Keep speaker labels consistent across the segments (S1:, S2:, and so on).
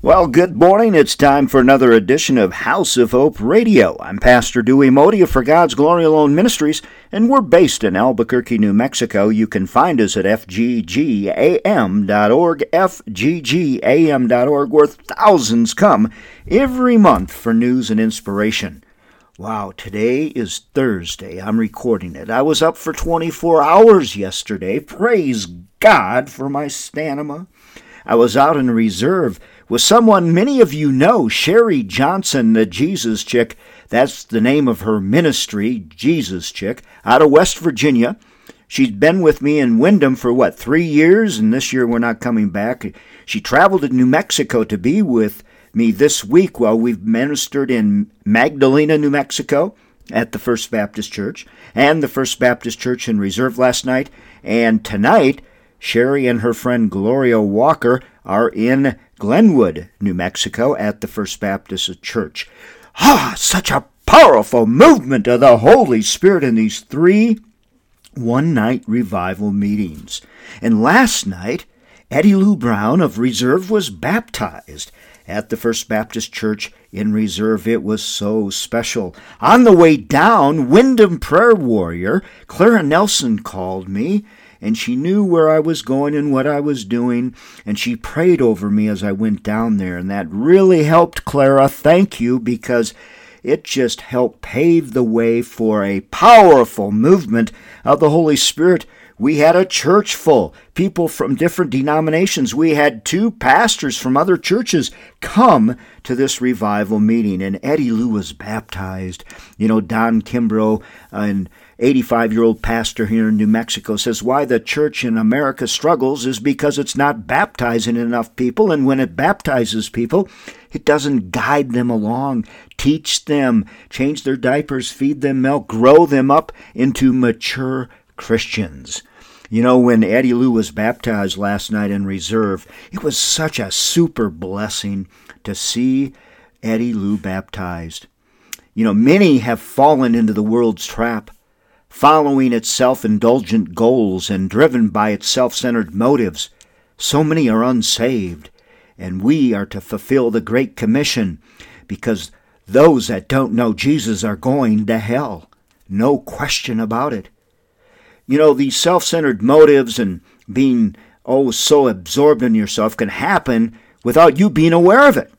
S1: Well, good morning. It's time for another edition of House of Hope Radio. I'm Pastor Dewey Moede for God's Glory Alone Ministries, and we're based in Albuquerque, New Mexico. You can find us at fggam.org, fggam.org, where thousands come every month for news and inspiration. Wow, today is Thursday. I'm recording it. I was up for 24 hours yesterday. Praise God for my stamina. I was out in Reserve with someone many of you know, Sherry Johnson, the Jesus Chick. That's the name of her ministry, Jesus Chick, out of West Virginia. She's been with me in Windom for what, three years, and this year we're not coming back. She traveled to New Mexico to be with me this week while we've ministered in Magdalena, New Mexico at the First Baptist Church and the First Baptist Church in Reserve last night. And tonight, Sherry and her friend Gloria Walker are in Glenwood, New Mexico, at the First Baptist Church. Ah, such a powerful movement of the Holy Spirit in these three one night revival meetings. And last night, Eddie Lou Brown of Reserve was baptized at the First Baptist Church in Reserve. It was so special. On the way down, Windom Prayer Warrior Clara Nelson called me and she knew where I was going and what I was doing, and she prayed over me as I went down there, and that really helped, Clara. Thank you, because it just helped pave the way for a powerful movement of the Holy Spirit. We had a church full, people from different denominations. We had two pastors from other churches come to this revival meeting, and Eddie Lou was baptized. You know, Don Kimbrough and 85 year old pastor here in New Mexico says why the church in America struggles is because it's not baptizing enough people, and when it baptizes people, it doesn't guide them along, teach them, change their diapers, feed them milk, grow them up into mature Christians. You know, when Eddie Lou was baptized last night in Reserve, it was such a super blessing to see Eddie Lou baptized. You know, many have fallen into the world's trap following its self indulgent goals and driven by its self centered motives. So many are unsaved, and we are to fulfill the Great Commission because those that don't know Jesus are going to hell. No question about it. You know, these self centered motives and being, oh, so absorbed in yourself can happen without you being aware of it.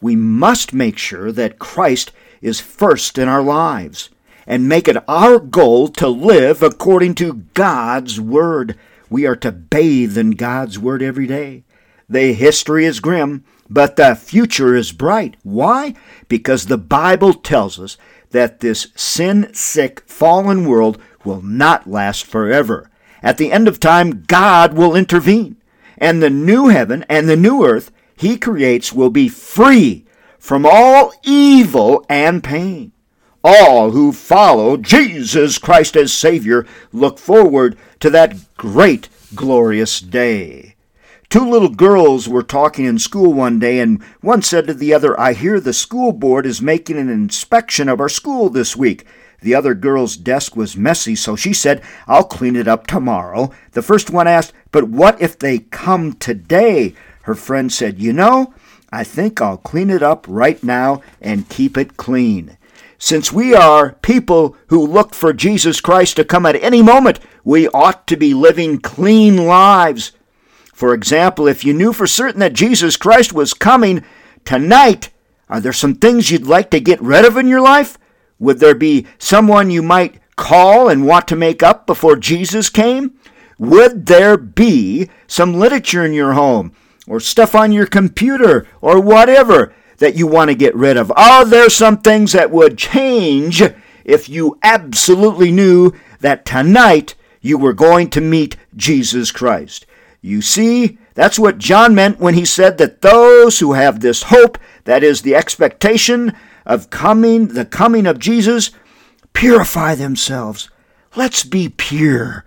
S1: We must make sure that Christ is first in our lives and make it our goal to live according to God's Word. We are to bathe in God's Word every day. The history is grim, but the future is bright. Why? Because the Bible tells us that this sin sick, fallen world will not last forever. At the end of time, God will intervene, and the new heaven and the new earth He creates will be free from all evil and pain. All who follow Jesus Christ as Savior look forward to that great, glorious day. Two little girls were talking in school one day, and one said to the other, I hear the school board is making an inspection of our school this week. The other girl's desk was messy, so she said, I'll clean it up tomorrow. The first one asked, But what if they come today? Her friend said, You know, I think I'll clean it up right now and keep it clean. Since we are people who look for Jesus Christ to come at any moment, we ought to be living clean lives. For example, if you knew for certain that Jesus Christ was coming tonight, are there some things you'd like to get rid of in your life? Would there be someone you might call and want to make up before Jesus came? Would there be some literature in your home, or stuff on your computer, or whatever that you want to get rid of? Are there some things that would change if you absolutely knew that tonight you were going to meet Jesus Christ? You see, that's what John meant when he said that those who have this hope, that is the expectation of coming, the coming of Jesus, purify themselves. Let's be pure.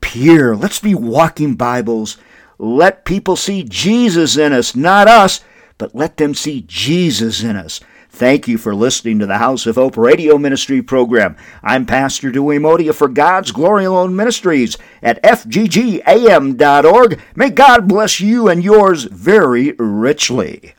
S1: Pure. Let's be walking Bibles. Let people see Jesus in us, not us but let them see Jesus in us. Thank you for listening to the House of Hope radio ministry program. I'm Pastor Dewey Moede for God's Glory Alone Ministries at fggam.org. May God bless you and yours very richly.